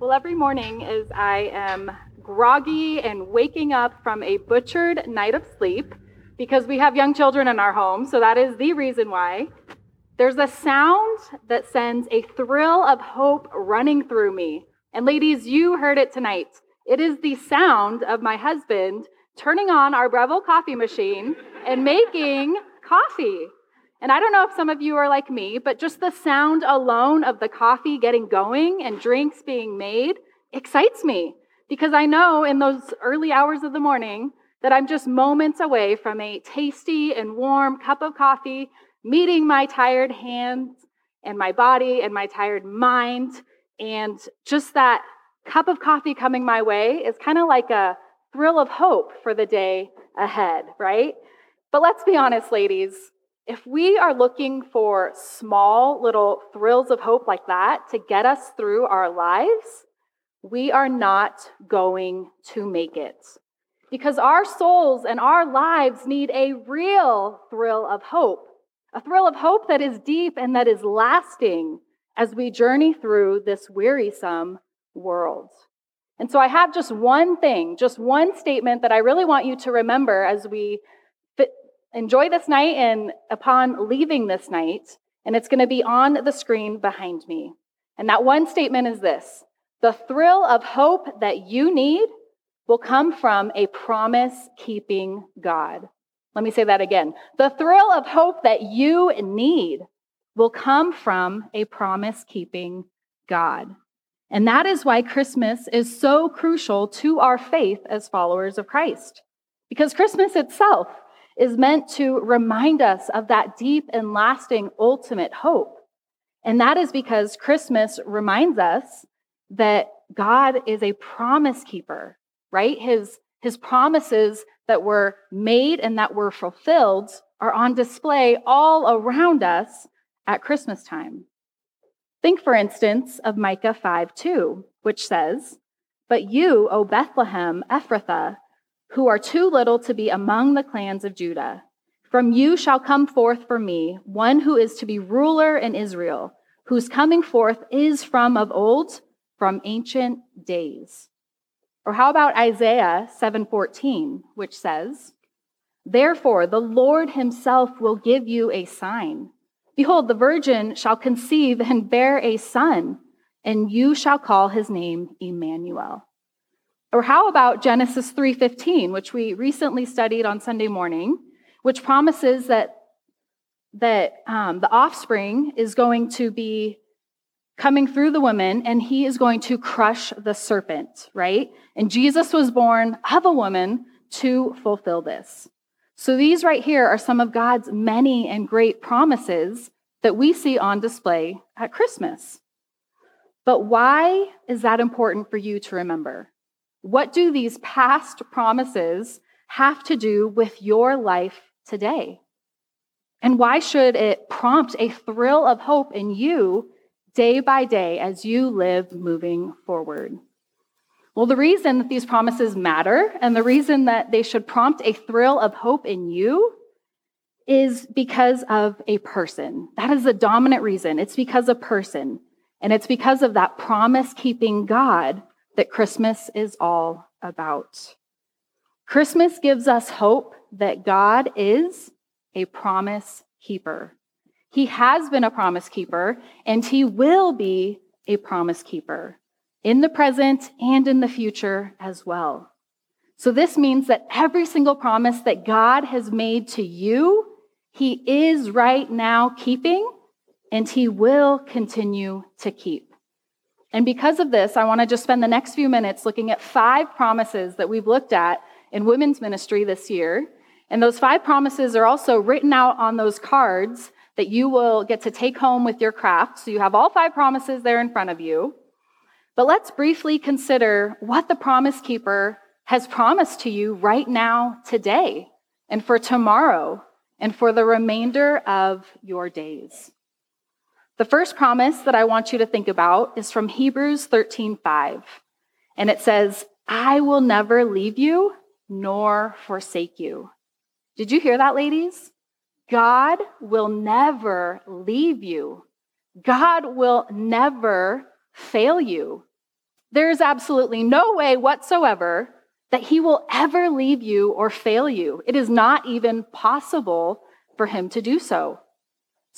Well, every morning as I am groggy and waking up from a butchered night of sleep, because we have young children in our home, so that is the reason why, there's a sound that sends a thrill of hope running through me. And ladies, you heard it tonight. It is the sound of my husband turning on our Breville coffee machine and making coffee. And I don't know if some of you are like me, but just the sound alone of the coffee getting going and drinks being made excites me because I know in those early hours of the morning that I'm just moments away from a tasty and warm cup of coffee, meeting my tired hands and my body and my tired mind. And just that cup of coffee coming my way is kind of like a thrill of hope for the day ahead, right? But let's be honest, ladies, if we are looking for small little thrills of hope like that to get us through our lives, we are not going to make it. Because our souls and our lives need a real thrill of hope, a thrill of hope that is deep and that is lasting as we journey through this wearisome world. And so I have just one thing, just one statement that I really want you to remember as we enjoy this night and upon leaving this night, and it's going to be on the screen behind me. And that one statement is this the thrill of hope that you need will come from a promise keeping God. Let me say that again. The thrill of hope that you need will come from a promise keeping God. And that is why Christmas is so crucial to our faith as followers of Christ. Because Christmas itself is meant to remind us of that deep and lasting ultimate hope. And that is because Christmas reminds us that God is a promise keeper, right? His, his promises that were made and that were fulfilled are on display all around us at Christmas time. Think, for instance, of Micah 5 2, which says, But you, O Bethlehem, Ephrathah, who are too little to be among the clans of Judah. From you shall come forth for me one who is to be ruler in Israel, whose coming forth is from of old, from ancient days. Or how about Isaiah 7:14, which says, Therefore the Lord himself will give you a sign. Behold, the virgin shall conceive and bear a son, and you shall call his name Emmanuel. Or how about Genesis 3:15, which we recently studied on Sunday morning, which promises that that um, the offspring is going to be coming through the woman and he is going to crush the serpent, right? And Jesus was born of a woman to fulfill this. So these right here are some of God's many and great promises that we see on display at Christmas. But why is that important for you to remember? What do these past promises have to do with your life today? And why should it prompt a thrill of hope in you day by day as you live moving forward? Well, the reason that these promises matter and the reason that they should prompt a thrill of hope in you is because of a person. That is the dominant reason. It's because of person. And it's because of that promise keeping God that Christmas is all about. Christmas gives us hope that God is a promise keeper. He has been a promise keeper, and he will be a promise keeper in the present and in the future as well. So, this means that every single promise that God has made to you, he is right now keeping, and he will continue to keep. And because of this, I want to just spend the next few minutes looking at five promises that we've looked at in women's ministry this year. And those five promises are also written out on those cards that you will get to take home with your craft. So you have all five promises there in front of you. But let's briefly consider what the promise keeper has promised to you right now, today, and for tomorrow, and for the remainder of your days. The first promise that I want you to think about is from Hebrews 13:5. And it says, "I will never leave you nor forsake you." Did you hear that, ladies? God will never leave you. God will never fail you. There's absolutely no way whatsoever that he will ever leave you or fail you. It is not even possible for him to do so.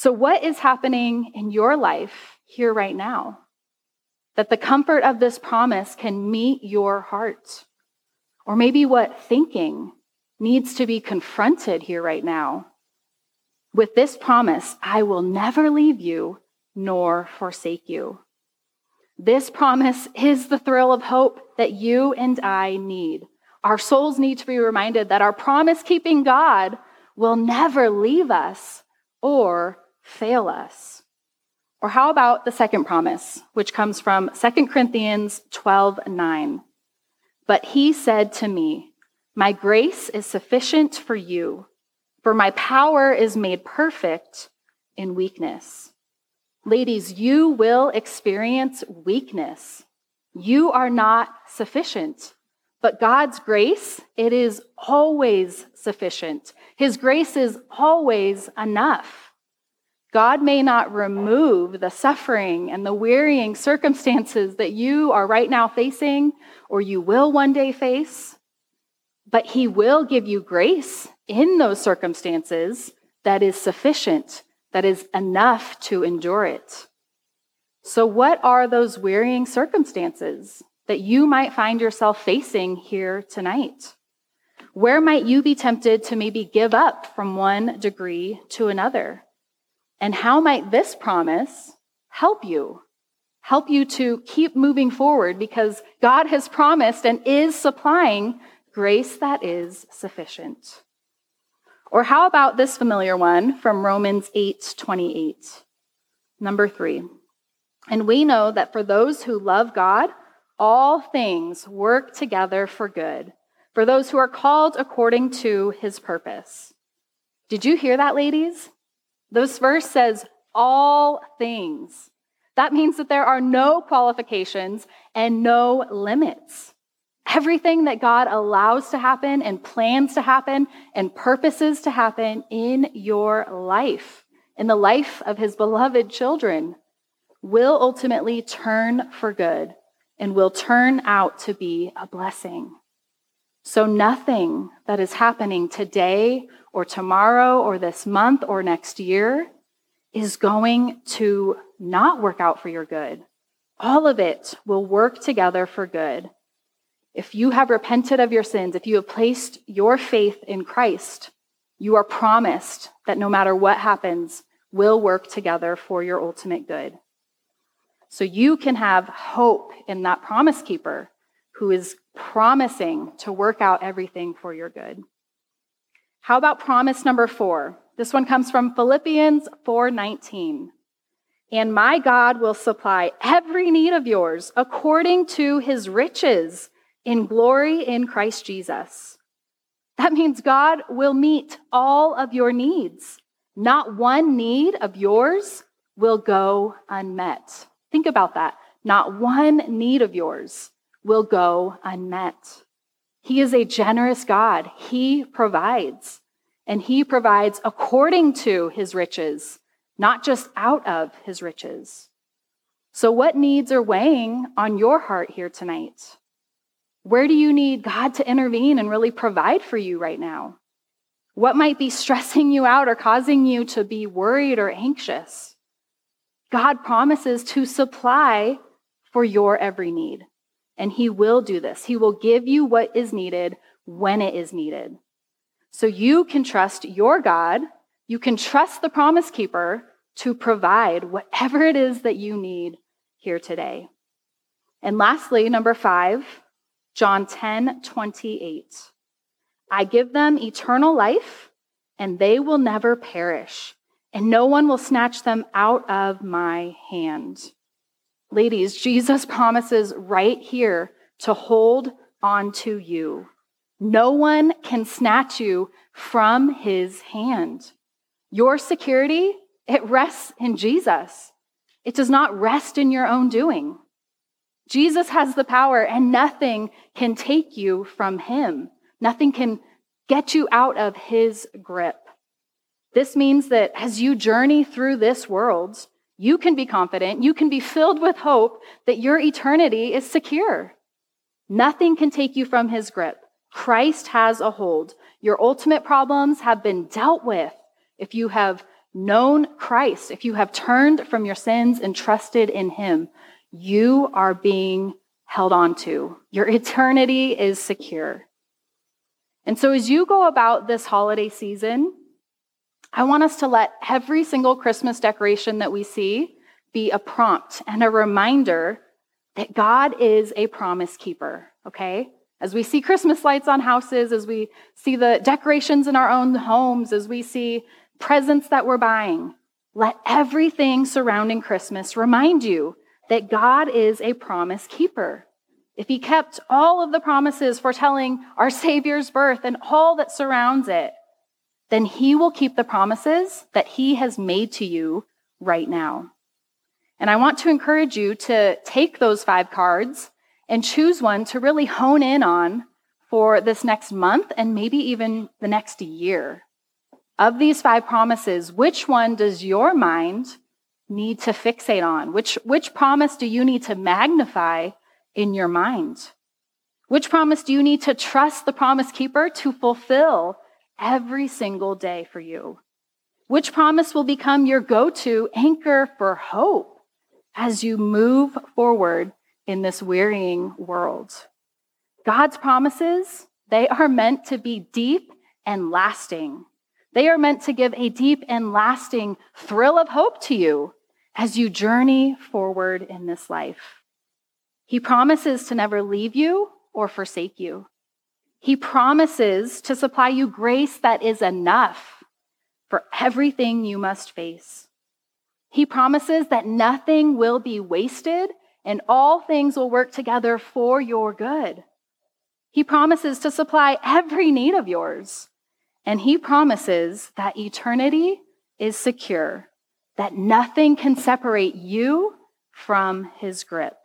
So, what is happening in your life here right now? That the comfort of this promise can meet your heart. Or maybe what thinking needs to be confronted here right now. With this promise, I will never leave you nor forsake you. This promise is the thrill of hope that you and I need. Our souls need to be reminded that our promise keeping God will never leave us or fail us. Or how about the second promise, which comes from 2 Corinthians 12 9? But he said to me, My grace is sufficient for you, for my power is made perfect in weakness. Ladies, you will experience weakness. You are not sufficient. But God's grace, it is always sufficient. His grace is always enough. God may not remove the suffering and the wearying circumstances that you are right now facing or you will one day face, but He will give you grace in those circumstances that is sufficient that is enough to endure it. So, what are those wearying circumstances that you might find yourself facing here tonight? Where might you be tempted to maybe give up from one degree to another? And how might this promise help you? Help you to keep moving forward because God has promised and is supplying grace that is sufficient. Or how about this familiar one from Romans 8 28? Number three. And we know that for those who love God, all things work together for good, for those who are called according to his purpose. Did you hear that, ladies? This verse says all things. That means that there are no qualifications and no limits. Everything that God allows to happen and plans to happen and purposes to happen in your life, in the life of his beloved children, will ultimately turn for good and will turn out to be a blessing. So, nothing that is happening today or tomorrow or this month or next year is going to not work out for your good. All of it will work together for good if you have repented of your sins, if you have placed your faith in Christ, you are promised that no matter what happens, will work together for your ultimate good. So you can have hope in that promise keeper who is promising to work out everything for your good. How about promise number 4? This one comes from Philippians 4:19. And my God will supply every need of yours according to his riches in glory in Christ Jesus. That means God will meet all of your needs. Not one need of yours will go unmet. Think about that. Not one need of yours will go unmet. He is a generous God. He provides, and He provides according to His riches, not just out of His riches. So, what needs are weighing on your heart here tonight? Where do you need God to intervene and really provide for you right now? What might be stressing you out or causing you to be worried or anxious? God promises to supply for your every need. And He will do this. He will give you what is needed when it is needed. So you can trust your God. You can trust the promise keeper to provide whatever it is that you need here today. And lastly, number five, John 10 28. I give them eternal life, and they will never perish, and no one will snatch them out of my hand. Ladies, Jesus promises right here to hold on to you. No one can snatch you from his hand. Your security, it rests in Jesus. It does not rest in your own doing. Jesus has the power, and nothing can take you from him. Nothing can get you out of his grip. This means that as you journey through this world, you can be confident, you can be filled with hope that your eternity is secure. Nothing can take you from his grip. Christ has a hold. Your ultimate problems have been dealt with if you have known Christ, if you have turned from your sins and trusted in him. You are being held on to. Your eternity is secure. And so, as you go about this holiday season, I want us to let every single Christmas decoration that we see be a prompt and a reminder that God is a promise keeper, okay? As we see Christmas lights on houses, as we see the decorations in our own homes, as we see presents that we're buying, let everything surrounding Christmas remind you that God is a promise keeper. If he kept all of the promises foretelling our Savior's birth and all that surrounds it, then he will keep the promises that he has made to you right now. And I want to encourage you to take those five cards and choose one to really hone in on for this next month and maybe even the next year. Of these five promises, which one does your mind need to fixate on? Which, which promise do you need to magnify in your mind? Which promise do you need to trust the promise keeper to fulfill every single day for you? Which promise will become your go to anchor for hope as you move forward in this wearying world? God's promises, they are meant to be deep and lasting. They are meant to give a deep and lasting thrill of hope to you as you journey forward in this life. He promises to never leave you or forsake you. He promises to supply you grace that is enough for everything you must face. He promises that nothing will be wasted and all things will work together for your good. He promises to supply every need of yours. And he promises that eternity is secure that nothing can separate you from his grip.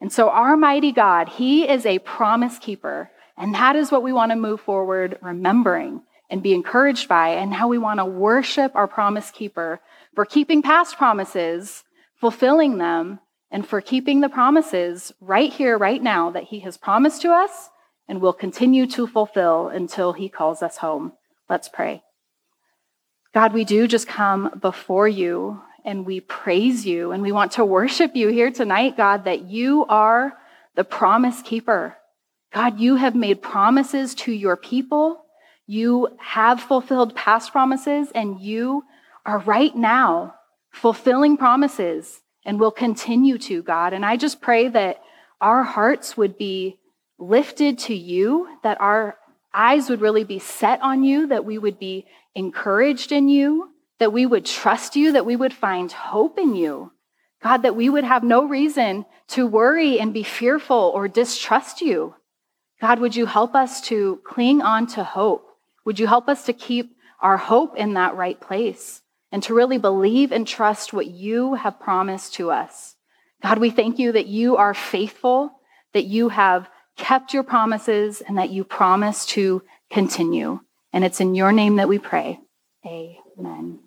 And so, our mighty God, he is a promise keeper. And that is what we want to move forward remembering and be encouraged by, and how we want to worship our promise keeper for keeping past promises, fulfilling them, and for keeping the promises right here, right now, that he has promised to us and will continue to fulfill until he calls us home. Let's pray. God, we do just come before you and we praise you and we want to worship you here tonight, God, that you are the promise keeper. God, you have made promises to your people. You have fulfilled past promises and you are right now fulfilling promises and will continue to, God. And I just pray that our hearts would be lifted to you, that our eyes would really be set on you, that we would be encouraged in you, that we would trust you, that we would find hope in you. God, that we would have no reason to worry and be fearful or distrust you. God, would you help us to cling on to hope? Would you help us to keep our hope in that right place and to really believe and trust what you have promised to us? God, we thank you that you are faithful, that you have kept your promises, and that you promise to continue. And it's in your name that we pray. Amen.